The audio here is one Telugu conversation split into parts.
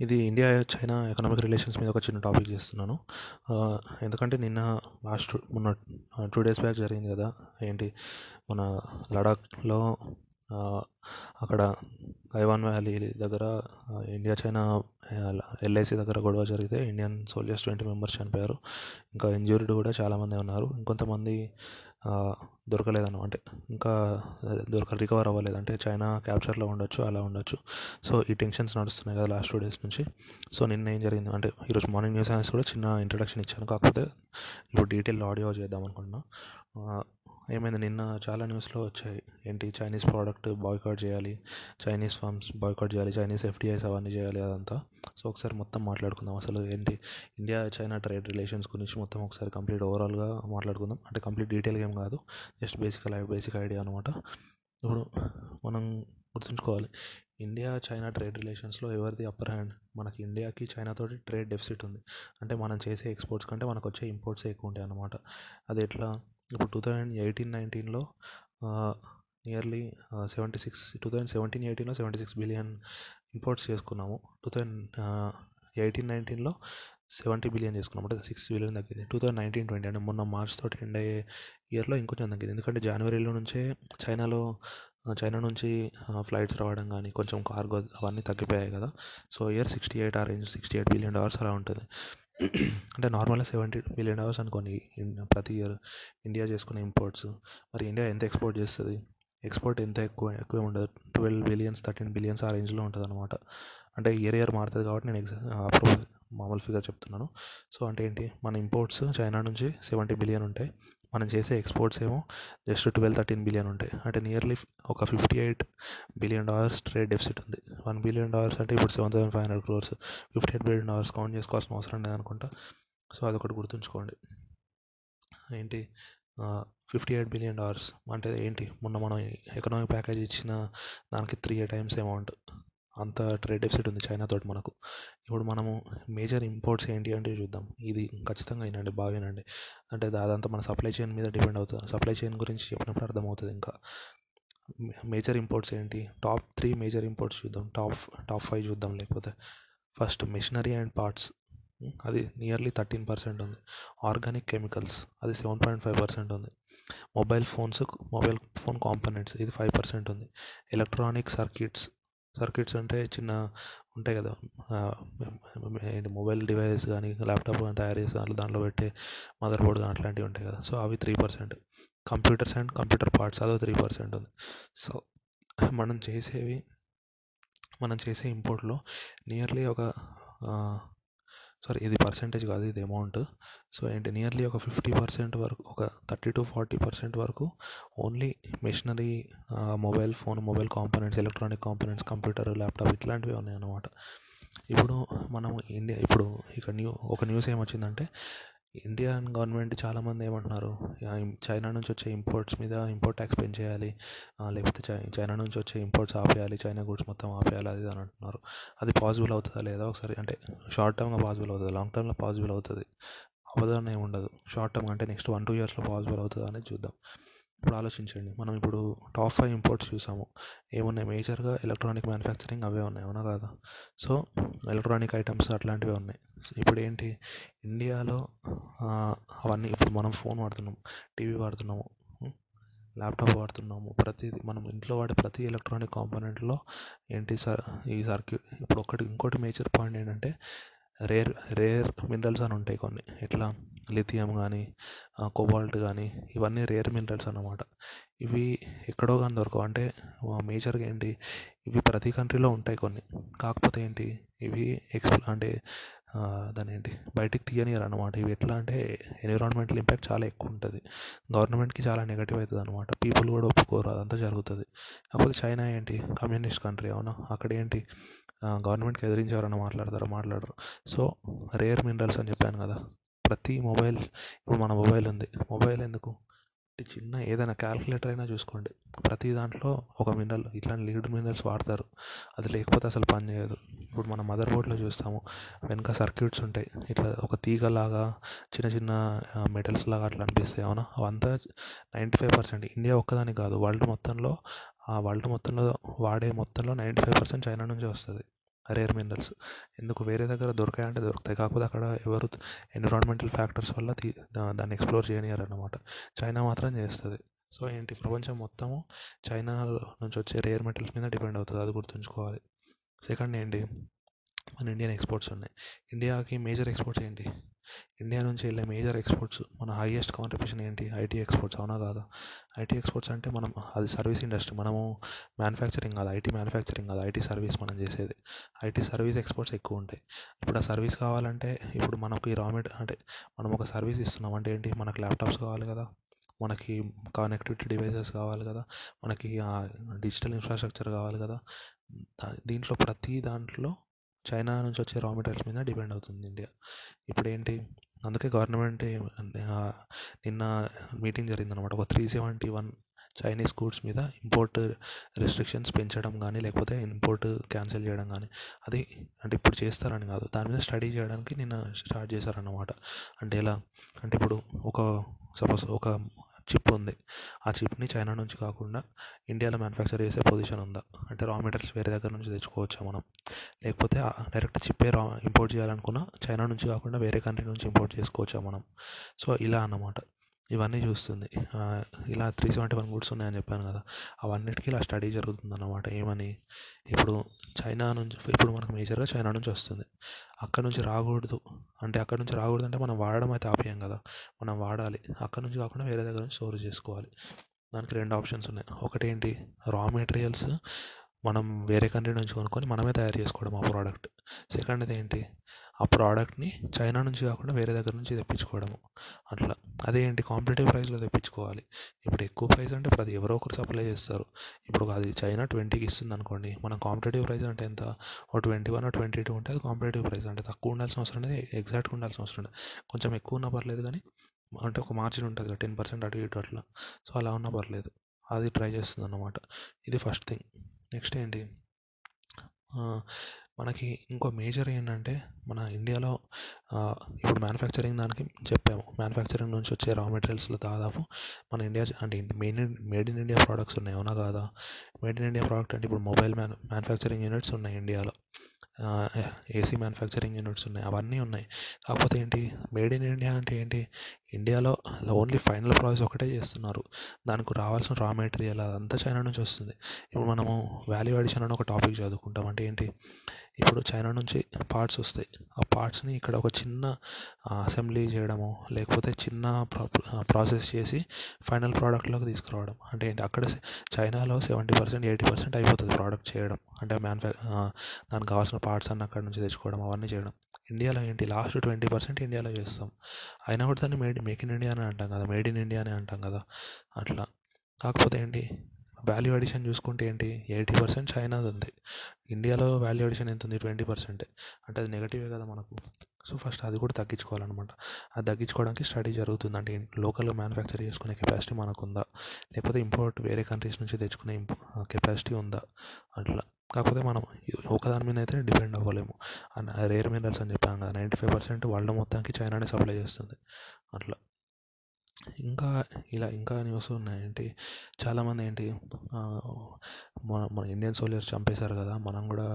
ఇది ఇండియా చైనా ఎకనామిక్ రిలేషన్స్ మీద ఒక చిన్న టాపిక్ చేస్తున్నాను. ఎందుకంటే నిన్న లాస్ట్ మొన్న టూ డేస్ బ్యాక్ జరిగింది కదా ఏంటి మన లడాఖ్లో అక్కడ గైవాన్ వ్యాలీ దగ్గర ఇండియా చైనా ఎల్ఐసి దగ్గర గొడవ జరిగితే ఇండియన్ సోల్జర్స్ ట్వంటీ మెంబర్స్ చనిపోయారు. ఇంకా ఇంజ్యూర్డ్ కూడా చాలామంది ఉన్నారు. ఇంకొంతమంది దొరకలేదు అంటే ఇంకా దొరక రికవర్ అవ్వలేదు. అంటే చైనా క్యాప్చర్లో ఉండొచ్చు అలా ఉండొచ్చు. సో ఈ టెన్షన్స్ నడుస్తున్నాయి కదా లాస్ట్ టూ డేస్ నుంచి. సో నిన్న ఏం జరిగింది? అంటే ఈరోజు మార్నింగ్ న్యూస్ ఛానల్స్ కూడా చిన్న ఇంట్రడక్షన్ ఇచ్చాను. కాకపోతే ఇప్పుడు డీటెయిల్ ఆడియో చేద్దాం అనుకుంటున్నా. ఏమైంది? నిన్న చాలా న్యూస్లో వచ్చాయి. ఏంటి? చైనీస్ ప్రోడక్ట్ బాయ్కాట్ చేయాలి చైనీస్ ఫార్మ్స్ బాయ్కాట్ చేయాలి చైనీస్ ఎఫ్డిఐస్ అవన్నీ చేయాలి అదంతా. సో ఒకసారి మొత్తం మాట్లాడుకుందాం. అసలు ఏంటి? ఇండియా చైనా ట్రేడ్ రిలేషన్స్ గురించి మొత్తం ఒకసారి కంప్లీట్ ఓవరాల్గా మాట్లాడుకుందాం. అంటే కంప్లీట్ డీటెయిల్గా ఏం కాదు. జస్ట్ బేసిక్ బేసిక్ ఐడియా అనమాట ఇప్పుడు మనం గుర్తుంచుకోవాలి. ఇండియా చైనా ట్రేడ్ రిలేషన్స్లో ఎవరిది అప్పర్ హ్యాండ్? మనకి ఇండియాకి చైనాతోటి ట్రేడ్ డెఫిసిట్ ఉంది. అంటే మనం చేసే ఎక్స్పోర్ట్స్ కంటే మనకు వచ్చే ఇంపోర్ట్స్ ఎక్కువ ఉంటాయి అన్నమాట. అది ఎట్లా? ఇప్పుడు టూ థౌజండ్ ఎయిటీన్ నైన్టీన్లో nearly seventy six two thousand seventeen ఎయిటీన్లో సెవెంటీ సిక్స్ బిలియన్ ఇంపోర్ట్స్ చేసుకున్నాము. టూ థౌజండ్ ఎయిటీన్ నైన్టీన్లో సెవెంటీ బిలియన్ చేసుకున్నాం అంటే సిక్స్ బిలియన్ తగ్గింది. టూ థౌజండ్ నైన్టీన్ ట్వంటీ అంటే మొన్న మార్చ్ తోటి ఎండ్ అయ్యే ఇయర్లో ఇంకొంచెం తగ్గింది. ఎందుకంటే జనవరిలో నుంచే చైనాలో చైనా నుంచి ఫ్లైట్స్ రావడం కానీ కొంచెం కార్గో అవన్నీ తగ్గిపోయాయి కదా. సో ఇయర్ సిక్స్టీ ఎయిట్ ఆ range sixty eight billion dollars అలా ఉంటుంది. అంటే నార్మల్గా సెవెంటీ మిలియన్ అవర్స్ అనుకోని ప్రతి ఇయర్ ఇండియా చేసుకునే ఇంపోర్ట్స్. మరి ఇండియా ఎంత ఎక్స్పోర్ట్ చేస్తుంది? ఎక్స్పోర్ట్ ఎంత ఎక్కువ ఎక్కువ ఉండదు ట్వెల్వ్ బిలియన్స్ థర్టీన్ బిలియన్స్ ఆ రేంజ్లో ఉంటుంది అనమాట అంటే ఇయర్ ఇయర్ మారుతుంది కాబట్టి నేను ఎగ్జా అప్రూవ్ మామూలు ఫిగర్ చెప్తున్నాను. సో అంటే ఏంటి? మన ఇంపోర్ట్స్ చైనా నుంచి సెవెంటీ బిలియన్ ఉంటాయి. మనం చేసే ఎక్స్పోర్ట్స్ ఏమో జస్ట్ ట్వెల్వ్ థర్టీన్ బిలియన్ ఉంటాయి. అంటే నియర్లీ ఒక fifty eight billion dollars trade deficit ఉంది. వన్ బిలియన్ డాలర్స్ అంటే ఇప్పుడు seven thousand five hundred crores. Fifty eight billion dollars count చేసుకోవాల్సిన అవసరం లేదనుకుంటా సో అదొకటి గుర్తుంచుకోండి. ఏంటి? ఫిఫ్టీ ఎయిట్ బిలియన్ డాలర్స్ అంటే ఏంటి? మొన్న మనం ఎకనామిక్ ప్యాకేజ్ ఇచ్చిన దానికి త్రీ టైమ్స్ అమౌంట్. అంత ట్రేడ్ డెఫిసిట్ ఉంది చైనా తోటి మనకు. ఇప్పుడు మనము మేజర్ ఇంపోర్ట్స్ ఏంటి అంటే చూద్దాం. ఇది ఖచ్చితంగా వినండి బాగా వినండి. అంటే అదంతా మన సప్లై చైన్ మీద డిపెండ్ అవుతుంది. సప్లై చైన్ గురించి చెప్పినప్పుడు అర్థమవుతుంది ఇంకా. మేజర్ ఇంపోర్ట్స్ ఏంటి? టాప్ త్రీ మేజర్ ఇంపోర్ట్స్ చూద్దాం. టాప్ టాప్ ఫైవ్ చూద్దాం లేకపోతే. First machinery and parts. అది నియర్లీ థర్టీన్ పర్సెంట్ ఉంది. ఆర్గానిక్ కెమికల్స్ అది సెవెన్ పాయింట్ ఫైవ్ పర్సెంట్ ఉంది. Mobile phones mobile phone components ఇది ఫైవ్ పర్సెంట్ ఉంది. ఎలక్ట్రానిక్ సర్క్యూట్స్ సర్క్యూట్స్ అంటే చిన్న ఉంటాయి కదా. ఏంటి మొబైల్ డివైస్ కానీ ల్యాప్టాప్ కానీ తయారు చేసే దాంట్లో దాంట్లో పెట్టే మదర్ బోర్డ్ కానీ అట్లాంటివి ఉంటాయి కదా. సో అవి three percent computers and computer parts అదో త్రీ పర్సెంట్ ఉంది. సో మనం చేసేవి మనం చేసే ఇంపోర్ట్లో నియర్లీ ఒక సారీ ఇది పర్సెంటేజ్ కాదు ఇది అమౌంట్ సో ఏంటి నియర్లీ ఒక ఫిఫ్టీ పర్సెంట్ వరకు ఒక థర్టీ టు ఫార్టీ పర్సెంట్ వరకు only machinery mobile phone mobile components electronic components computer laptop ఇట్లాంటివి ఉన్నాయి అన్నమాట ఇప్పుడు మనం ఇండియా ఇప్పుడు ఇక న్యూ ఒక న్యూస్ ఏమొచ్చిందంటే ఇండియన్ గవర్నమెంట్ చాలామంది ఏమంటున్నారు? చైనా నుంచి వచ్చే ఇంపోర్ట్స్ మీద ఇంపోర్ట్ ట్యాక్స్ పెంచేయాలి లేకపోతే చై చైనా నుంచి వచ్చే ఇంపోర్ట్స్ ఆపేయాలి. చైనా గూడ్స్ మొత్తం ఆపేయాలి. అది అని అంటున్నారు. అది పాసిబుల్ అవుతుందా లేదా? ఒకసారి అంటే షార్ట్ టర్మ్గా పాసిబుల్ అవుతుంది? లాంగ్ టర్మ్లో పాసిబుల్ అవుతుంది. అవ్వదని ఏమి ఉండదు షార్ట్ టర్మ్ అంటే నెక్స్ట్ వన్ టూ ఇయర్స్లో పాసిబుల్ అవుతుందా అనేది చూద్దాం. ఇప్పుడు ఆలోచించండి. మనం ఇప్పుడు టాప్ ఫైవ్ ఇంపోర్ట్స్ చూసాము. ఏమున్నాయి? మేజర్గా ఎలక్ట్రానిక్ మ్యానుఫ్యాక్చరింగ్ అవే ఉన్నాయి. అవునా కాదా? సో ఎలక్ట్రానిక్ ఐటమ్స్ అట్లాంటివి ఉన్నాయి. ఇప్పుడు ఏంటి? ఇండియాలో అవన్నీ ఇప్పుడు మనం ఫోన్ వాడుతున్నాం టీవీ వాడుతున్నాము. ల్యాప్టాప్ వాడుతున్నాము. ప్రతిదీ మనం ఇంట్లో వాడే ప్రతి ఎలక్ట్రానిక్ కాంపోనెంట్లో ఏంటి సార్? ఈ సర్క్యూ ఇప్పుడు ఒకటి ఇంకోటి మేజర్ పాయింట్ ఏంటంటే రేర్ రేర్ మినరల్స్ అని ఉంటాయి కొన్ని. ఎట్లా? లిథియం కానీ కోబాల్ట్ కానీ ఇవన్నీ రేర్ మినరల్స్ అన్నమాట. ఇవి ఎక్కడో కానీ దొరకవు. అంటే మేజర్గా ఏంటి? ఇవి ప్రతి కంట్రీలో ఉంటాయి కొన్ని. కాకపోతే ఏంటి? ఇవి ఎక్స్ అంటే దాని ఏంటి? బయటికి తీయనియరు అనమాట ఇవి ఎట్లా అంటే ఎన్విరాన్మెంటల్ ఇంపాక్ట్ చాలా ఎక్కువ ఉంటుంది. గవర్నమెంట్కి చాలా నెగటివ్ అవుతుంది అనమాట పీపుల్ కూడా ఒప్పుకోరు. అదంతా జరుగుతుంది. కాకపోతే చైనా ఏంటి? Communist country. అవునా? అక్కడ ఏంటి? గవర్నమెంట్కి ఎదిరించి ఎవరైనా మాట్లాడతారా? మాట్లాడరు. సో రేర్ మినరల్స్ అని చెప్పాను కదా! ప్రతి మొబైల్ ఇప్పుడు మన మొబైల్ ఉంది. మొబైల్ ఎందుకు? చిన్న ఏదైనా క్యాల్కులేటర్ అయినా చూసుకోండి. ప్రతి దాంట్లో ఒక మినరల్ ఇట్లాంటి లీడ్ మినరల్స్ వాడతారు. అది లేకపోతే అసలు పని చేయదు. ఇప్పుడు మన మదర్ బోర్డ్లో చూస్తాము. వెనక సర్క్యూట్స్ ఉంటాయి. ఇట్లా ఒక తీగలాగా చిన్న చిన్న మెటల్స్ లాగా అట్లా అనిపిస్తాయి. అవునా? అవంతా నైంటీ ఫైవ్ పర్సెంట్. ఇండియా ఒక్కదానికి కాదు. వరల్డ్ మొత్తంలో ఆ వరల్డ్ మొత్తంలో వాడే మొత్తంలో నైంటీ ఫైవ్ పర్సెంట్ చైనా నుంచే వస్తుంది. Rare minerals. ఎందుకు? వేరే దగ్గర దొరికాయంటే దొరుకుతాయి. కాకపోతే అక్కడ ఎవరు ఎన్విరాన్మెంటల్ ఫ్యాక్టర్స్ వల్ల తీ దాన్ని ఎక్స్ప్లోర్ చేయనివ్వరు అన్నమాట చైనా మాత్రం చేస్తుంది. సో ఏంటి? ప్రపంచం మొత్తము చైనా నుంచి వచ్చే రేర్ మెటల్స్ మీద డిపెండ్ అవుతుంది. అది గుర్తుంచుకోవాలి. సెకండ్ ఏంటి? మన ఇండియన్ ఎక్స్పోర్ట్స్ ఉన్నాయి. ఇండియాకి మేజర్ ఎక్స్పోర్ట్స్ ఏంటి? ఇండియా నుంచి వెళ్ళే మేజర్ ఎక్స్పోర్ట్స్ మన హైయెస్ట్ కాంట్రిబ్యూషన్ ఏంటి? ఐటీ ఎక్స్పోర్ట్స్ అవునా కాదా? ఐటీ ఎక్స్పోర్ట్స్ అంటే మనం అది సర్వీస్ ఇండస్ట్రీ మనము మ్యానుఫ్యాక్చరింగ్ కాదు ఐటీ మ్యానుఫ్యాక్చరింగ్ కాదు ఐటీ సర్వీస్ మనం చేసేది. ఐటీ సర్వీస్ ఎక్స్పోర్ట్స్ ఎక్కువ ఉంటాయి. ఇప్పుడు ఆ సర్వీస్ కావాలంటే ఇప్పుడు మనకి రా మెటీరియల్ అంటే మనం ఒక సర్వీస్ ఇస్తున్నాం అంటే ఏంటి? మనకు ల్యాప్టాప్స్ కావాలి కదా? మనకి కనెక్టివిటీ డివైసెస్ కావాలి కదా? మనకి డిజిటల్ ఇన్ఫ్రాస్ట్రక్చర్ కావాలి కదా? దీంట్లో ప్రతి దాంట్లో చైనా నుంచి వచ్చే రా మెటీరియల్స్ మీద డిపెండ్ అవుతుంది ఇండియా. ఇప్పుడు ఏంటి? అందుకే గవర్నమెంట్ నిన్న మీటింగ్ జరిగింది అనమాట ఒక three seventy one Chinese goods మీద ఇంపోర్ట్ రెస్ట్రిక్షన్స్ పెంచడం కానీ లేకపోతే ఇంపోర్ట్ క్యాన్సిల్ చేయడం కానీ అది అంటే ఇప్పుడు చేస్తారని కాదు. దాని మీద స్టడీ చేయడానికి నిన్న స్టార్ట్ చేశారన్నమాట. అంటే ఎలా? అంటే ఇప్పుడు ఒక సపోజ్ ఒక చిప్ ఉంది. ఆ చిప్ని చైనా నుంచి కాకుండా ఇండియాలో మ్యానుఫ్యాక్చర్ చేసే పొజిషన్ ఉందా? అంటే రా మెటీరియల్స్ వేరే దగ్గర నుంచి తెచ్చుకోవచ్చా మనం? లేకపోతే డైరెక్ట్ చిప్పే రా ఇంపోర్ట్ చేయాలనుకున్న చైనా నుంచి కాకుండా వేరే కంట్రీ నుంచి ఇంపోర్ట్ చేసుకోవచ్చా మనం? సో ఇలా అన్నమాట. ఇవన్నీ చూస్తుంది. ఇలా త్రీ సెవెంటీ వన్ గూడ్స్ ఉన్నాయని చెప్పాను కదా. అవన్నిటికీ ఇలా స్టడీ జరుగుతుంది అన్నమాట ఏమని? ఇప్పుడు చైనా నుంచి ఇప్పుడు మనకు మేజర్గా చైనా నుంచి వస్తుంది. అక్కడ నుంచి రాకూడదు. అంటే అక్కడ నుంచి రాకూడదు అంటే మనం వాడడం అయితే ఆపేయం కదా. మనం వాడాలి. అక్కడ నుంచి కాకుండా వేరే దగ్గర నుంచి స్టోర్ చేసుకోవాలి. దానికి రెండు ఆప్షన్స్ ఉన్నాయి. ఒకటి ఏంటి? రా మెటీరియల్స్ మనం వేరే కంట్రీ నుంచి కొనుక్కొని మనమే తయారు చేసుకోవడం ఆ ప్రోడక్ట్. సెకండ్ది ఏంటి? ఆ ప్రోడక్ట్ని చైనా నుంచి కాకుండా వేరే దగ్గర నుంచి తెప్పించుకోవడము. అట్లా. అదేంటి కాంపిటేటివ్ ప్రైస్లో తెప్పించుకోవాలి. ఇప్పుడు ఎక్కువ ప్రైస్ అంటే ప్రతి ఎవరో ఒకరు సప్లై చేస్తారు. ఇప్పుడు అది చైనా ట్వంటీకి ఇస్తుంది అనుకోండి మనం కాంపిటేటివ్ ప్రైస్ అంటే ఎంత? ఓ ట్వంటీ వన్ ట్వంటీ టూ ఉంటే అది కాంపిటేటివ్ ప్రైస్. అంటే తక్కువ ఉండాల్సిన అవసరం లేదు ఎగ్జాక్ట్గా ఉండాల్సిన అవసరం లేదు. కొంచెం ఎక్కువ ఉన్నా పర్లేదు కానీ అంటే ఒక మార్జిన్ ఉంటుంది కదా టెన్ పర్సెంట్ అటు ఇటు అట్లా. సో అలా ఉన్నా పర్లేదు. అది ట్రై చేస్తుంది అన్నమాట ఇది ఫస్ట్ థింగ్. నెక్స్ట్ ఏంటి? మనకి ఇంకో మేజర్ ఏంటంటే మన ఇండియాలో ఇప్పుడు మ్యానుఫ్యాక్చరింగ్ దానికి చెప్పాము. మ్యానుఫ్యాక్చరింగ్ నుంచి వచ్చే రా మెటీరియల్స్లో దాదాపు మన ఇండియా అంటే main made in India products ఉన్నాయి. అవునా కాదా? మేడ్ ఇన్ ఇండియా ప్రోడక్ట్ అంటే ఇప్పుడు మొబైల్ మ్యాను మ్యానుఫ్యాక్చరింగ్ యూనిట్స్ ఉన్నాయి ఇండియాలో ఏసీ మ్యానుఫ్యాక్చరింగ్ యూనిట్స్ ఉన్నాయి. అవన్నీ ఉన్నాయి. కాకపోతే ఏంటి? మేడ్ ఇన్ ఇండియా అంటే ఏంటి? ఇండియాలో ఓన్లీ ఫైనల్ ప్రాసెస్ ఒకటే చేస్తున్నారు. దానికి రావాల్సిన రా మెటీరియల్ అదంతా చైనా నుంచి వస్తుంది. ఇప్పుడు మనము వాల్యూ అడిషన్ అని ఒక టాపిక్ చదువుకుంటాం. అంటే ఏంటి? ఇప్పుడు చైనా నుంచి పార్ట్స్ వస్తాయి. ఆ పార్ట్స్ని ఇక్కడ ఒక చిన్న అసెంబ్లీ చేయడము లేకపోతే చిన్న ప్రాసెస్ చేసి ఫైనల్ ప్రోడక్ట్లోకి తీసుకురావడం. అంటే ఏంటి? అక్కడ చైనాలో సెవెంటీ పర్సెంట్ ఎయిటీ పర్సెంట్ అయిపోతుంది ప్రోడక్ట్ చేయడం. అంటే మ్యానుఫ్యా దానికి కావాల్సిన పార్ట్స్ అన్నీ అక్కడ నుంచి తెచ్చుకోవడం అవన్నీ చేయడం. ఇండియాలో ఏంటి? లాస్ట్ ట్వంటీ పర్సెంట్ ఇండియాలో చేస్తాం. అయినా కూడా దాన్ని మేడ్ మేక్ ఇన్ ఇండియా అని అంటాం కదా. మేడ్ ఇన్ ఇండియా అని అంటాం కదా. అట్లా. కాకపోతే ఏంటి? వాల్యూ అడిషన్ చూసుకుంటే ఏంటి? ఎయిటీ పర్సెంట్ చైనాది ఉంది. ఇండియాలో వాల్యూ అడిషన్ ఎంత ఉంది? ట్వంటీ పర్సెంటే. అంటే అది నెగటివే కదా మనకు. సో ఫస్ట్ అది కూడా తగ్గించుకోవాలన్నమాట. అది తగ్గించుకోవడానికి స్టడీ జరుగుతుంది. అంటే లోకల్లో మ్యానుఫ్యాక్చర్ చేసుకునే కెపాసిటీ మనకు ఉందా లేకపోతే ఇంపోర్ట్ వేరే కంట్రీస్ నుంచి తెచ్చుకునే కెపాసిటీ ఉందా? అట్లా. కాకపోతే మనం ఒకదాని మీద అయితే డిపెండ్ అవ్వలేము. రేర్ మినరల్స్ అని చెప్పాను కదా నైంటీ ఫైవ్ పర్సెంట్ వరల్డ్ మొత్తానికి చైనానే సప్లై చేస్తుంది. అట్లా. ఇంకా ఇలా ఇంకా న్యూస్ ఉన్నాయి ఏంటి చాలామంది ఏంటి మన మన ఇండియన్ సోల్జర్స్ చంపేశారు కదా మనం కూడా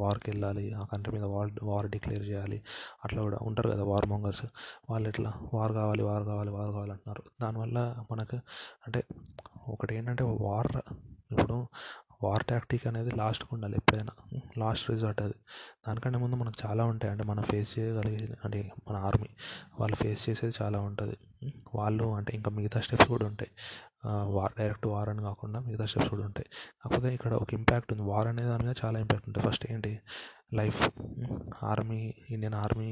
వార్కి వెళ్ళాలి ఆ కంట్రీ మీద వార్ వార్ డిక్లేర్ చేయాలి అట్లా కూడా ఉంటారు కదా వార్ మోంగర్స్. వాళ్ళు ఎట్లా వార్ కావాలి వార్ కావాలి వార్ కావాలి అంటున్నారు. దానివల్ల మనకు అంటే ఒకటి ఏంటంటే వార్ ఇప్పుడు వార్ టాక్టిక్ అనేది లాస్ట్కి ఉండాలి ఎప్పుడైనా. లాస్ట్ రిజార్ట్ అది. దానికంటే ముందు మనకు చాలా ఉంటాయి. అంటే మనం ఫేస్ చేయగలిగే అంటే మన ఆర్మీ వాళ్ళు ఫేస్ చేసేది చాలా ఉంటుంది. వాళ్ళు అంటే ఇంకా మిగతా స్టెప్స్ కూడా ఉంటాయి. వార్ డైరెక్ట్ వార్ అని కాకుండా మిగతా స్టెప్స్ కూడా ఉంటాయి. కాకపోతే ఇక్కడ ఒక ఇంపాక్ట్ ఉంది. వార్ అనే దాని మీద చాలా ఇంపాక్ట్ ఉంటుంది. ఫస్ట్ ఏంటి? లైఫ్. ఆర్మీ ఇండియన్ ఆర్మీ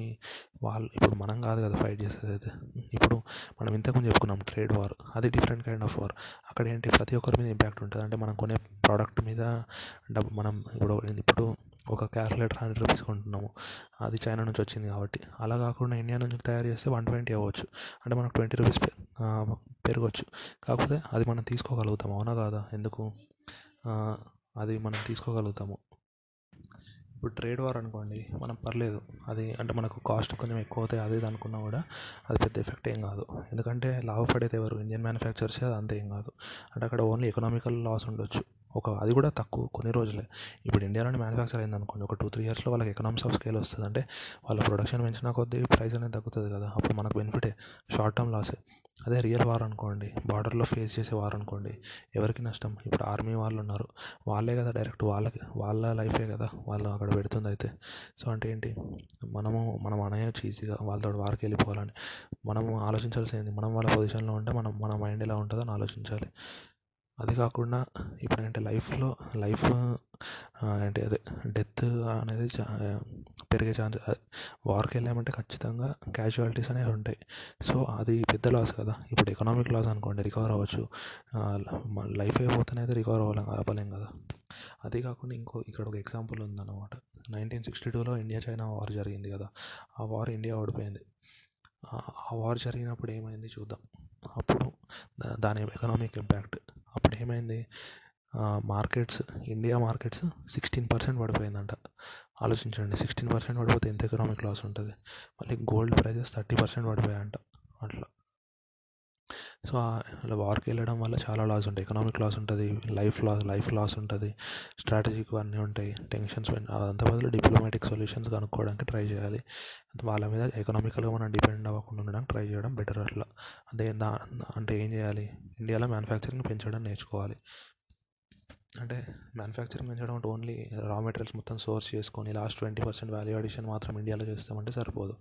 వాళ్ళు ఇప్పుడు మనం కాదు కదా ఫైట్ చేసేది అయితే. ఇప్పుడు మనం ఇంతకుముందు చెప్పుకున్నాం ట్రేడ్ వార్. అది డిఫరెంట్ కైండ్ ఆఫ్ వార్. అక్కడ ఏంటి ప్రతి ఒక్కరి మీద ఇంపాక్ట్ ఉంటుంది. అంటే మనం కొనే ప్రోడక్ట్ మీద డబ్బు మనం ఇప్పుడు ఇప్పుడు ఒక క్యాల్కులేటర్ హండ్రెడ్ రూపీస్ కొంటున్నాము. అది చైనా నుంచి వచ్చింది కాబట్టి. అలా కాకుండా ఇండియా నుంచి తయారు చేస్తే వన్ ట్వంటీ అవ్వచ్చు. అంటే మనకు ట్వంటీ రూపీస్ పెరగవచ్చు కాకపోతే అది మనం తీసుకోగలుగుతాం అవునా కాదా? ఎందుకు? అది మనం తీసుకోగలుగుతాము. ఇప్పుడు ట్రేడ్ వార్ అనుకోండి మనం పర్లేదు. అది అంటే మనకు కాస్ట్ కొంచెం ఎక్కువ అవుతాయి అది ఇది అనుకున్నా కూడా అది పెద్ద ఎఫెక్ట్ ఏం కాదు. ఎందుకంటే లాభపడేది ఎవరు? ఇండియన్ మ్యానుఫ్యాక్చర్సే అది అంత ఏం కాదు. అంటే అక్కడ ఓన్లీ ఎకనామికల్ లాస్ ఉండొచ్చు. ఒక అది కూడా తక్కువ కొన్ని రోజులే. ఇప్పుడు ఇండియాలోనే మ్యానుఫ్యాక్చర్ అయింది అనుకోండి ఒక టూ త్రీ ఇయర్స్లో వాళ్ళకి ఎకనామిక్స్ ఆఫ్ స్కేల్ వస్తుంది అంటే వాళ్ళ ప్రొడక్షన్ పెంచిన కొద్దీ ప్రైస్ అనేది తగ్గుతుంది కదా. అప్పుడు మనకు బెనిఫిటే షార్ట్ టర్మ్ లాసే అదే రియల్ వార్ అనుకోండి బార్డర్లో ఫేస్ చేసే వార్ అనుకోండి ఎవరికి నష్టం? ఇప్పుడు ఆర్మీ వాళ్ళు ఉన్నారు వాళ్ళే కదా డైరెక్ట్ వాళ్ళకి వాళ్ళ లైఫే కదా వాళ్ళు అక్కడ పెడుతుంది అయితే. సో అంటే ఏంటి? మనము మనం అనయచ్చు ఈజీగా వాళ్ళతో వార్కి వెళ్ళిపోవాలని. మనము ఆలోచించాల్సింది మనం వాళ్ళ పొజిషన్లో ఉంటే మనం మన మైండ్ ఎలా ఉంటుందో అని ఆలోచించాలి. అది కాకుండా ఇప్పుడు ఏంటి లైఫ్లో లైఫ్ ఏంటి అదే డెత్ అనేది చా పెరిగే ఛాన్స్ వార్కి వెళ్ళామంటే ఖచ్చితంగా క్యాజువాలిటీస్ అనేవి ఉంటాయి. సో అది పెద్ద లాస్ కదా. ఇప్పుడు ఎకనామిక్ లాస్ అనుకోండి రికవర్ అవ్వచ్చు. లైఫ్ అయిపోతేనే అయితే రికవర్ అవ్వలేం అవ్వలేం కదా. అది కాకుండా ఇంకో ఇక్కడ ఒక ఎగ్జాంపుల్ ఉందన్నమాట. నైన్టీన్ సిక్స్టీ టూలో ఇండియా చైనా వార్ జరిగింది కదా. ఆ వార్ ఇండియా ఓడిపోయింది. ఆ వార్ జరిగినప్పుడు ఏమైంది చూద్దాం. అప్పుడు దాని ఎకనామిక్ ఇంపాక్ట్. అప్పుడు ఏమైంది markets India markets sixteen percent పడిపోయిందంట. ఆలోచించండి సిక్స్టీన్ పర్సెంట్ పడిపోతే ఎంత ఎకనామిక్ లాస్ ఉంటుంది? మళ్ళీ గోల్డ్ ప్రైజెస్ థర్టీ పర్సెంట్ పడిపోయాయంట. అట్లా. సో అలా వార్కి వెళ్ళడం వల్ల చాలా లాస్ ఉంటాయి. ఎకనామిక్ లాస్ ఉంటుంది లైఫ్ లాస్ లైఫ్ లాస్ ఉంటుంది స్ట్రాటజిక్ అన్నీ ఉంటాయి టెన్షన్స్ అదంతా బదులు డిప్లొమాటిక్ సొల్యూషన్స్ కనుక్కోవడానికి ట్రై చేయాలి. వాళ్ళ మీద ఎకనామికల్గా మనం డిపెండ్ అవ్వకుండా ఉండడానికి ట్రై చేయడం బెటర్ అట్లా. అదే దా అంటే ఏం చేయాలి? ఇండియాలో మ్యానుఫ్యాక్చరింగ్ పెంచడం నేర్చుకోవాలి. అంటే మ్యానుఫ్యాక్చరింగ్ పెంచడం అంటే ఓన్లీ రా మెటీరియల్స్ మొత్తం సోర్స్ చేసుకొని last twenty percent value addition మాత్రం ఇండియాలో చేస్తామంటే సరిపోదు.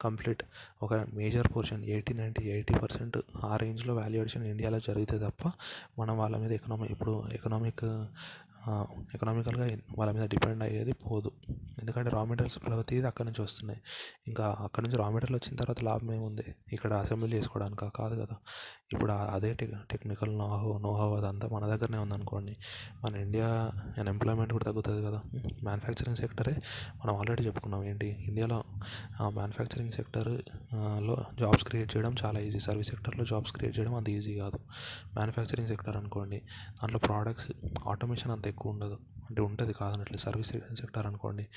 కంప్లీట్ ఒక major portion eighty ninety eighty percent ఆ రేంజ్లో వాల్యూ అడిషన్ ఇండియాలో జరిగితే తప్ప మనం వాళ్ళ మీద ఎకనామిక్ ఇప్పుడు ఎకనామిక్ ఎకనామికల్గా వాళ్ళ మీద డిపెండ్ అయ్యేది పోదు. ఎందుకంటే రా మెటీరియల్స్ ప్రతిదీ అక్కడి నుంచి వస్తున్నాయి. ఇంకా అక్కడి నుంచి రా మెటీరియల్ వచ్చిన తర్వాత లాభం ఏముంది? ఇక్కడ అసెంబ్లీ చేసుకోవడానికి? కాదు కదా. ఇప్పుడు అదే టెక్ టెక్నికల్ నోహో నోహో అదంతా మన దగ్గరనే ఉందనుకోండి. మన ఇండియా అన్ఎంప్లాయ్మెంట్ కూడా తగ్గుతుంది కదా. మ్యానుఫ్యాక్చరింగ్ సెక్టరే మనం ఆల్రెడీ చెప్పుకున్నాం. ఏంటి? ఇండియాలో మ్యానుఫ్యాక్చరింగ్ సెక్టర్లో జాబ్స్ క్రియేట్ చేయడం చాలా ఈజీ సర్వీస్ సెక్టర్లో జాబ్స్ క్రియేట్ చేయడం అంత ఈజీ కాదు. మ్యానుఫ్యాక్చరింగ్ సెక్టర్ అనుకోండి దాంట్లో ప్రోడక్ట్స్ ఆటోమేషన్ అంత ఎక్కువ ఉండదు. అంటే ఉంటుంది కాదనట్లేదు. సర్వీస్ సెక్టర్ అనుకోండి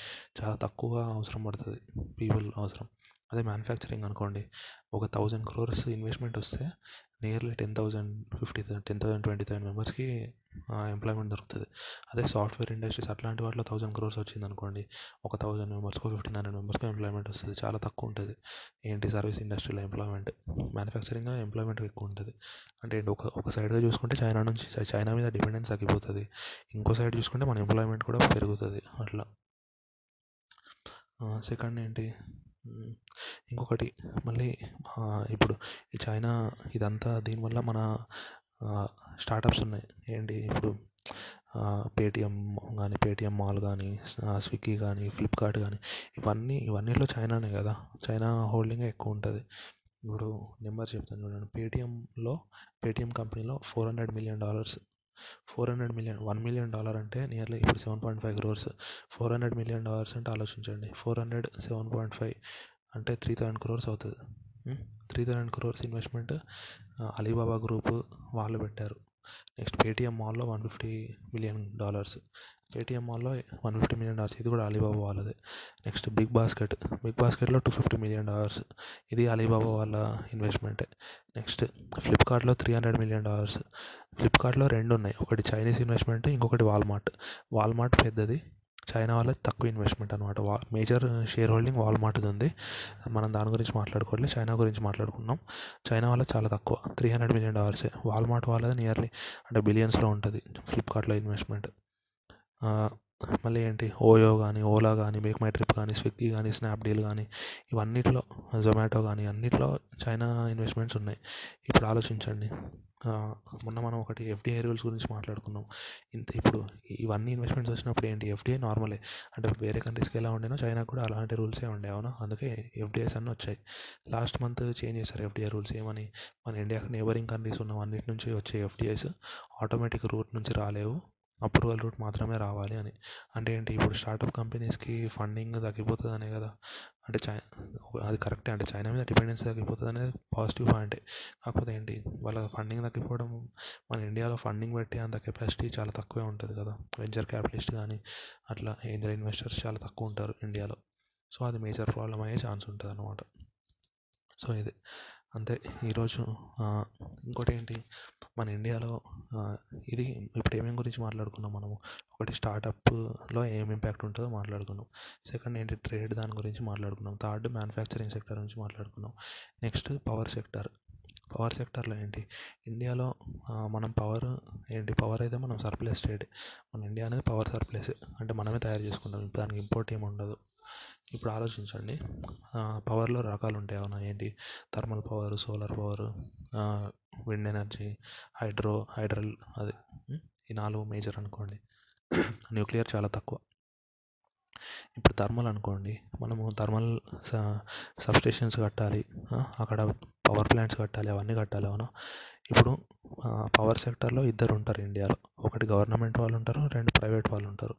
చాలా తక్కువ అవసరం పడుతుంది. పీపుల్ అవసరం. అదే మ్యానుఫ్యాక్చరింగ్ అనుకోండి ఒక థౌజండ్ క్రోర్స్ ఇన్వెస్ట్మెంట్ వస్తే nearly ten thousand fifty ten thousand twenty thousand మెంబర్స్కి ఎంప్లాయ్మెంట్ దొరుకుతుంది. అదే సాఫ్ట్వేర్ ఇండస్ట్రీస్ అట్లాంటి వాటిలో థౌసండ్ క్రోర్స్ వచ్చింది అనుకోండి ఒక థౌజండ్ మెంబర్స్కో ఫిఫ్టీన్ హండ్రెడ్ మెంబర్స్కో ఎంప్లాయ్మెంట్ వస్తుంది. చాలా తక్కువ ఉంటుంది. ఏంటి సర్వీస్ ఇండస్ట్రీలో ఎంప్లాయ్మెంట్? మ్యానుఫ్యాక్చరింగ్లో ఎంప్లాయ్మెంట్ ఎక్కువ ఉంటుంది. అంటే ఒక ఒక సైడ్గా చూసుకుంటే చైనా నుంచి చైనా మీద డిపెండెన్స్ తగ్గిపోతుంది. ఇంకో సైడ్ చూసుకుంటే మన ఎంప్లాయ్మెంట్ కూడా పెరుగుతుంది. అట్లా. సెకండ్ ఏంటి? ఇంకొకటి మళ్ళీ ఇప్పుడు ఈ చైనా ఇదంతా దీనివల్ల మన స్టార్టప్స్ ఉన్నాయి. ఏంటి ఇప్పుడు పేటిఎం కానీ పేటిఎం మాల్ కానీ స్విగ్గీ కానీ ఫ్లిప్కార్ట్ కానీ ఇవన్నీ ఇవన్నీలో చైనానే కదా. చైనా హోల్డింగే ఎక్కువ ఉంటుంది. ఇప్పుడు నెంబర్ చెప్తాను చూడండి. పేటిఎంలో పేటిఎం కంపెనీలో four hundred million dollars four hundred million one million dollar అంటే నియర్లీ ఇప్పుడు seven point five crores. Four hundred million dollars అంటే ఆలోచించండి. Four hundred seven point five అంటే త్రీ థౌసండ్ క్రోర్స్ అవుతుంది. Three thousand crores investment Alibaba group వాళ్ళు పెట్టారు. నెక్స్ట్ పేటిఎం మాల్లో one fifty million dollars. Paytm మాల్లో వన్ ఫిఫ్టీ మిలియన్ డాలర్స్. ఇది కూడా అలీబాబా వాళ్ళదే. Next Big Basket Big బాస్కెట్లో two fifty million dollars. ఇది అలీబాబా వాళ్ళ ఇన్వెస్ట్మెంటే నెక్స్ట్ ఫ్లిప్కార్ట్లో త్రీ హండ్రెడ్ మిలియన్ డాలర్స్. ఫ్లిప్కార్ట్లో రెండు ఉన్నాయి. ఒకటి చైనీస్ ఇన్వెస్ట్మెంట్ ఇంకొకటి వాల్మార్ట్ వాల్మార్ట్ పెద్దది. చైనా వాళ్ళది తక్కువ ఇన్వెస్ట్మెంట్ అనమాట వా మేజర్ షేర్ హోల్డింగ్ వాల్మార్ట్ది ఉంది. మనం దాని గురించి మాట్లాడుకోవాలి చైనా గురించి మాట్లాడుకున్నాం చైనా వాళ్ళది చాలా తక్కువ. త్రీ హండ్రెడ్ మిలియన్ డాలర్సే వాల్మార్ట్ వాళ్ళది నియర్లీ అంటే బిలియన్స్లో ఉంటుంది. ఫ్లిప్కార్ట్లో ఇన్వెస్ట్మెంట్ మళ్ళీ ఏంటి? ఓయో కానీ ఓలా కానీ మేక్ మై ట్రిప్ కానీ స్విగ్గీ కానీ స్నాప్డీల్ కానీ ఇవన్నిట్లో జొమాటో కానీ అన్నిట్లో చైనా ఇన్వెస్ట్మెంట్స్ ఉన్నాయి. ఇప్పుడు ఆలోచించండి. మొన్న మనం ఒకటి ఎఫ్డిఐ రూల్స్ గురించి మాట్లాడుకున్నాం. ఇంత ఇప్పుడు ఇవన్నీ ఇన్వెస్ట్మెంట్స్ వచ్చినప్పుడు ఏంటి? ఎఫ్డిఐ నార్మలే అంటే వేరే కంట్రీస్కి ఎలా ఉండేనో చైనాకు కూడా అలాంటి రూల్సే ఉండే అవునా? అందుకే ఎఫ్డిఐస్ అన్నీ వచ్చాయి. లాస్ట్ మంత్ చేంజ్ చేశారు ఎఫ్డిఐ రూల్స్ ఏమని? మన ఇండియా నేబరింగ్ కంట్రీస్ ఉన్న అన్నిటి నుంచి వచ్చే ఎఫ్డిఐస్ ఆటోమేటిక్ రూట్ నుంచి రాలేవు. అప్రూవల్ రూట్ మాత్రమే రావాలి అని. అంటే ఏంటి? ఇప్పుడు స్టార్టప్ కంపెనీస్కి ఫండింగ్ తగ్గిపోతుందనే కదా. అంటే చైనా అది కరెక్టే అంటే చైనా మీద డిపెండెన్స్ తగ్గిపోతుంది అనేది పాజిటివ్ పాయింటే. కాకపోతే ఏంటి వాళ్ళ ఫండింగ్ తగ్గిపోవడం మన ఇండియాలో ఫండింగ్ పెట్టే అంత కెపాసిటీ చాలా తక్కువే ఉంటుంది కదా. వెంచర్ క్యాపిటలిస్ట్ కానీ అట్లా ఏంజల్ ఇన్వెస్టర్స్ చాలా తక్కువ ఉంటారు ఇండియాలో. సో అది మేజర్ ప్రాబ్లం అయ్యే ఛాన్స్ ఉంటుంది అనమాట సో ఇది. అంతే ఈరోజు ఇంకోటి ఏంటి? మన ఇండియాలో ఇది ఇప్పుడు ఏమేమి గురించి మాట్లాడుకున్నాం మనము? ఒకటి స్టార్టప్లో ఏం ఇంపాక్ట్ ఉంటుందో మాట్లాడుకున్నాం. సెకండ్ ఏంటి? ట్రేడ్ దాని గురించి మాట్లాడుకున్నాం. థర్డ్ మ్యానుఫ్యాక్చరింగ్ సెక్టర్ గురించి మాట్లాడుకున్నాం. Next power sector. పవర్ సెక్టార్లో ఏంటి? ఇండియాలో మనం పవర్ ఏంటి? పవర్ అయితే మనం సర్ప్లస్ స్టేట్ మన ఇండియా అనేది పవర్ సర్ప్లస్. అంటే మనమే తయారు చేసుకుంటాం. దానికి ఇంపోర్ట్ ఏమి ఉండదు. ఇప్పుడు ఆలోచించండి. పవర్లో రకాలు ఉంటాయి అవునా? ఏంటి? Thermal power solar power wind energy hydro hydel అది ఈ నాలుగు మేజర్ అనుకోండి. న్యూక్లియర్ చాలా తక్కువ. ఇప్పుడు థర్మల్ అనుకోండి. మనము థర్మల్ సబ్స్టేషన్స్ కట్టాలి. అక్కడ పవర్ ప్లాంట్స్ కట్టాలి అవన్నీ కట్టాలి. అవునా? ఇప్పుడు పవర్ సెక్టార్లో ఇద్దరు ఉంటారు ఇండియాలో. ఒకటి గవర్నమెంట్ వాళ్ళు ఉంటారు రెండు ప్రైవేట్ వాళ్ళు ఉంటారు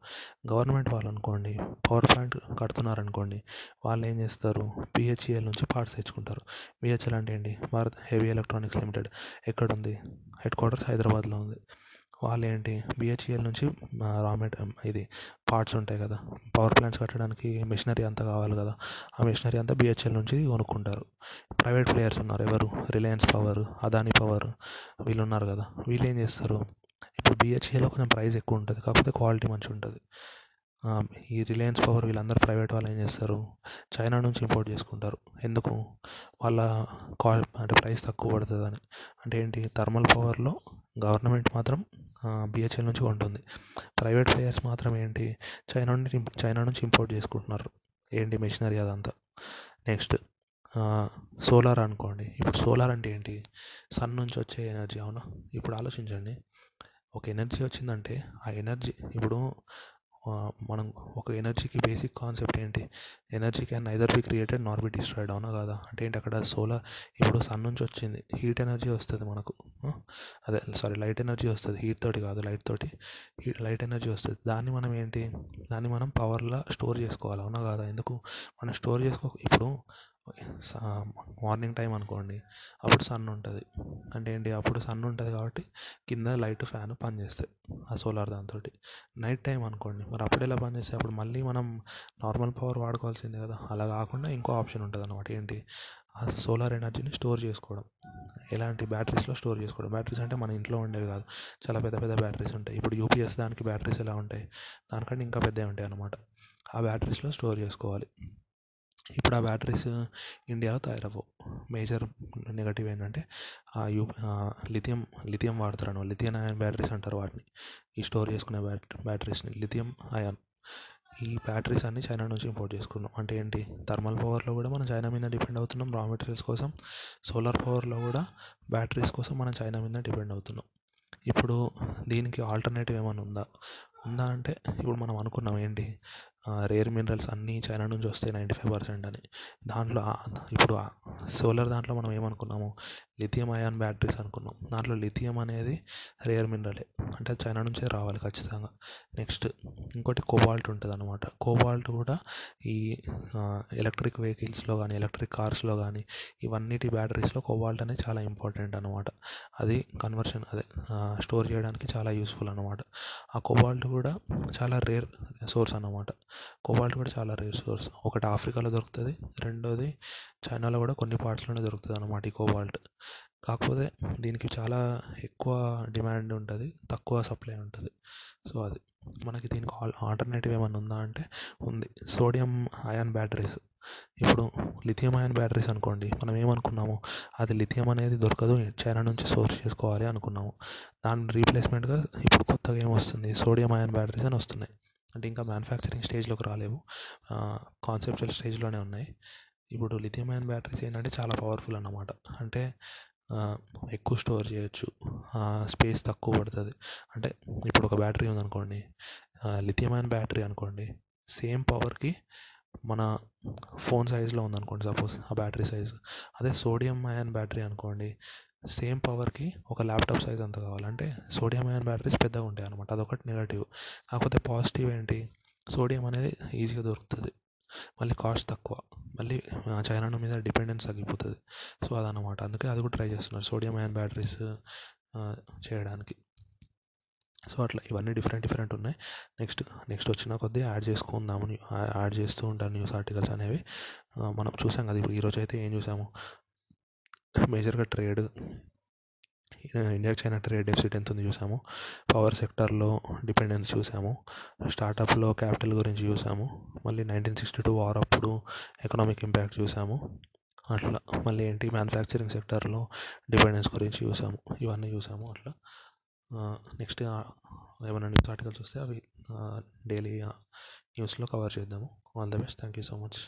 గవర్నమెంట్ వాళ్ళు అనుకోండి పవర్ ప్లాంట్ కడుతున్నారు అనుకోండి వాళ్ళు ఏం చేస్తారు బిహెచ్ఈఎల్ నుంచి పార్ట్స్ తెచ్చుకుంటారు. బిహెచ్ఎల్ అంటే ఏంటి? భారత్ హెవీ ఎలక్ట్రానిక్స్ లిమిటెడ్ ఎక్కడ ఉంది హెడ్ క్వార్టర్స్ హైదరాబాద్లో ఉంది. వాళ్ళు ఏంటి? బిహెచ్ఈఎల్ నుంచి రా మెటీరియల్ ఇది పార్ట్స్ ఉంటాయి కదా. పవర్ ప్లాంట్స్ కట్టడానికి మిషనరీ అంతా కావాలి కదా. ఆ మిషనరీ అంతా బిహెచ్ఎల్ నుంచి కొనుక్కుంటారు. ప్రైవేట్ ప్లేయర్స్ ఉన్నారు ఎవరు? రిలయన్స్ పవర్ అదానీ పవర్ వీళ్ళు ఉన్నారు కదా. వీళ్ళు ఏం చేస్తారు? ఇప్పుడు బిహెచ్ఈఎల్లో కొంచెం ప్రైస్ ఎక్కువ ఉంటుంది. కాకపోతే క్వాలిటీ మంచిగా ఉంటుంది. ఈ రిలయన్స్ పవర్ వీళ్ళందరూ ప్రైవేట్ వాళ్ళు ఏం చేస్తారు? చైనా నుంచి ఇంపోర్ట్ చేసుకుంటారు. ఎందుకు? వాళ్ళ క్వాలి అంటే ప్రైస్ తక్కువ పడుతుందని. అంటే ఏంటి? థర్మల్ పవర్లో గవర్నమెంట్ మాత్రం బిహెచ్ఎల్ నుంచి కొంటుంది. ప్రైవేట్ ప్లేయర్స్ మాత్రం ఏంటి? చైనా నుండి చైనా నుంచి ఇంపోర్ట్ చేసుకుంటున్నారు. ఏంటి మెషినరీ అదంతా? నెక్స్ట్ సోలార్ అనుకోండి. ఇప్పుడు సోలార్ అంటే ఏంటి? సన్ నుంచి వచ్చే ఎనర్జీ అవునా? ఇప్పుడు ఆలోచించండి. ఒక ఎనర్జీ వచ్చిందంటే ఆ ఎనర్జీ ఇప్పుడు మనం ఒక ఎనర్జీకి బేసిక్ కాన్సెప్ట్ ఏంటి? Energy can neither be created nor be destroyed అవునా కాదా? అంటే ఏంటి? అక్కడ సోలార్ ఇప్పుడు సన్ నుంచి వచ్చింది. హీట్ ఎనర్జీ వస్తుంది మనకు. అదే సారీ లైట్ ఎనర్జీ వస్తుంది. హీట్ తోటి కాదు లైట్ తోటి. హీట్ లైట్ ఎనర్జీ వస్తుంది. దాన్ని మనం ఏంటి? దాన్ని మనం పవర్లా స్టోర్ చేసుకోవాలి. అవునా కాదా? ఎందుకు? మనం స్టోర్ చేసుకో ఇప్పుడు మార్నింగ్ టైం అనుకోండి అప్పుడు సన్ ఉంటుంది. అంటే ఏంటి? అప్పుడు సన్ ఉంటుంది కాబట్టి కింద లైట్ ఫ్యాన్ పనిచేస్తాయి ఆ సోలార్ దాంతో నైట్ టైం అనుకోండి మరి అప్పుడు ఎలా పనిచేస్తాయి? అప్పుడు మళ్ళీ మనం నార్మల్ పవర్ వాడుకోవాల్సిందే కదా. అలా కాకుండా ఇంకో ఆప్షన్ ఉంటుంది అనమాట ఏంటి? ఆ సోలార్ ఎనర్జీని స్టోర్ చేసుకోవడం. ఎలాంటి బ్యాటరీస్లో స్టోర్ చేసుకోవడం. బ్యాటరీస్ అంటే మన ఇంట్లో ఉండేవి కాదు. చాలా పెద్ద పెద్ద బ్యాటరీస్ ఉంటాయి. ఇప్పుడు యూపీఎస్ దానికి బ్యాటరీస్ ఎలా ఉంటాయి? దానికంటే ఇంకా పెద్దవి ఉంటాయి అనమాట ఆ బ్యాటరీస్లో స్టోర్ చేసుకోవాలి. ఇప్పుడు ఆ బ్యాటరీస్ ఇండియాలో తయారవ్వవు. మేజర్ నెగటివ్ ఏంటంటే ఆ యూ లిథియం లిథియం వాడతారు అన్నమాట. లిథియం అయాన్ బ్యాటరీస్ అంటారు వాటిని. ఈ స్టోర్ చేసుకునే బ్యాటరీస్ని. Lithium ion. ఈ బ్యాటరీస్ అన్ని చైనా నుంచి ఇంపోర్ట్ చేసుకున్నాం. అంటే ఏంటి? థర్మల్ పవర్లో కూడా మనం చైనా మీద డిపెండ్ అవుతున్నాం. రా మెటీరియల్స్ కోసం సోలార్ పవర్లో కూడా బ్యాటరీస్ కోసం మనం చైనా మీద డిపెండ్ అవుతున్నాం. ఇప్పుడు దీనికి ఆల్టర్నేటివ్ ఏమైనా ఉందా? ఉందా అంటే ఇప్పుడు మనం అనుకున్నాం ఏంటి? రేర్ మినరల్స్ అన్నీ చైనా నుంచి వస్తాయి నైంటీ ఫైవ్ పర్సెంట్ అని. దాంట్లో ఇప్పుడు సోలార్ దాంట్లో మనం ఏమనుకున్నాము? లిథియం అయాన్ బ్యాటరీస్ అనుకున్నాం. దాంట్లో లిథియం అనేది రేర్ మినరలే అంటే చైనా నుంచే రావాలి ఖచ్చితంగా. నెక్స్ట్ ఇంకోటి కోబాల్ట్ ఉంటుంది అనమాట కోబాల్ట్ కూడా ఈ ఎలక్ట్రిక్ వెహికల్స్లో కానీ ఎలక్ట్రిక్ కార్స్లో కానీ ఇవన్నిటి బ్యాటరీస్లో కోబాల్ట్ అనేది చాలా ఇంపార్టెంట్ అనమాట అది కన్వర్షన్ అదే స్టోర్ చేయడానికి చాలా యూస్ఫుల్ అనమాట ఆ కోబాల్ట్ కూడా చాలా రేర్ సోర్స్ అన్నమాట. కోబాల్ట్ కూడా చాలా రేర్ సోర్స్ ఒకటి ఆఫ్రికాలో దొరుకుతుంది రెండోది చైనాలో కూడా కొన్ని పార్ట్స్లోనే దొరుకుతుంది అనమాట ఈ కోబాల్ట్. కాకపోతే దీనికి చాలా ఎక్కువ డిమాండ్ ఉంటుంది తక్కువ సప్లై ఉంటుంది. సో అది. మనకి దీనికి ఆల్ ఆల్టర్నేటివ్ ఏమైనా ఉందా అంటే ఉంది. Sodium ion batteries. ఇప్పుడు లిథియం అయాన్ బ్యాటరీస్ అనుకోండి మనం ఏమనుకున్నాము? అది లిథియం అనేది దొరకదు చైనా నుంచి సోర్స్ చేసుకోవాలి అనుకున్నాము. దాని రీప్లేస్మెంట్గా ఇప్పుడు కొత్తగా ఏమొస్తుంది? సోడియం అయాన్ బ్యాటరీస్ అని వస్తున్నాయి. అంటే ఇంకా మ్యానుఫ్యాక్చరింగ్ స్టేజ్లోకి రాలేవు. కాన్సెప్చువల్ స్టేజ్లోనే ఉన్నాయి. ఇప్పుడు లిథియం అయాన్ బ్యాటరీస్ ఏంటంటే చాలా పవర్ఫుల్ అన్నమాట. అంటే ఎక్కువ స్టోర్ చేయొచ్చు. స్పేస్ తక్కువ పడుతుంది. అంటే ఇప్పుడు ఒక బ్యాటరీ ఉందనుకోండి లిథియం అయాన్ బ్యాటరీ అనుకోండి సేమ్ పవర్కి మన ఫోన్ సైజులో ఉందనుకోండి సపోజ్ ఆ బ్యాటరీ సైజ్ అదే సోడియం అయాన్ బ్యాటరీ అనుకోండి సేమ్ పవర్కి ఒక ల్యాప్టాప్ సైజ్ అంత కావాలంటే సోడియం అయాన్ బ్యాటరీస్ పెద్దగా ఉంటాయి అనమాట అదొకటి నెగటివ్. కాకపోతే పాజిటివ్ ఏంటి? సోడియం అనేది ఈజీగా దొరుకుతుంది. మళ్ళీ కాస్ట్ తక్కువ. మళ్ళీ చైనా మీద డిపెండెన్స్ తగ్గిపోతుంది. సో అదనమాట అందుకే అది కూడా ట్రై చేస్తున్నారు. సోడియం అయాన్ బ్యాటరీస్ చేయడానికి. సో అట్లా ఇవన్నీ డిఫరెంట్ డిఫరెంట్ ఉన్నాయి. నెక్స్ట్ నెక్స్ట్ వచ్చిన కొద్దీ యాడ్ చేసుకుందాము. యాడ్ చేస్తూ ఉంటారు న్యూస్ ఆర్టికల్స్ అనేవి. మనం చూసాం కదా ఇప్పుడు ఈరోజు అయితే ఏం చూసాము? మేజర్గా trade. India China trade deficit ఎంత ఉంది చూసాము. పవర్ సెక్టార్లో డిపెండెన్స్ చూసాము. స్టార్టప్లో క్యాపిటల్ గురించి చూసాము. మళ్ళీ నైన్టీన్ సిక్స్టీ టూ వార్ అప్పుడు ఎకనామిక్ ఇంపాక్ట్ చూసాము. అట్లా మళ్ళీ ఏంటి? మ్యానుఫ్యాక్చరింగ్ సెక్టార్లో డిపెండెన్స్ గురించి చూసాము. ఇవన్నీ చూసాము అట్లా. నెక్స్ట్ ఏమైనా న్యూస్ ఆర్టికల్స్ వస్తే అవి డైలీ న్యూస్లో కవర్ చేద్దాము. All the best thank you so much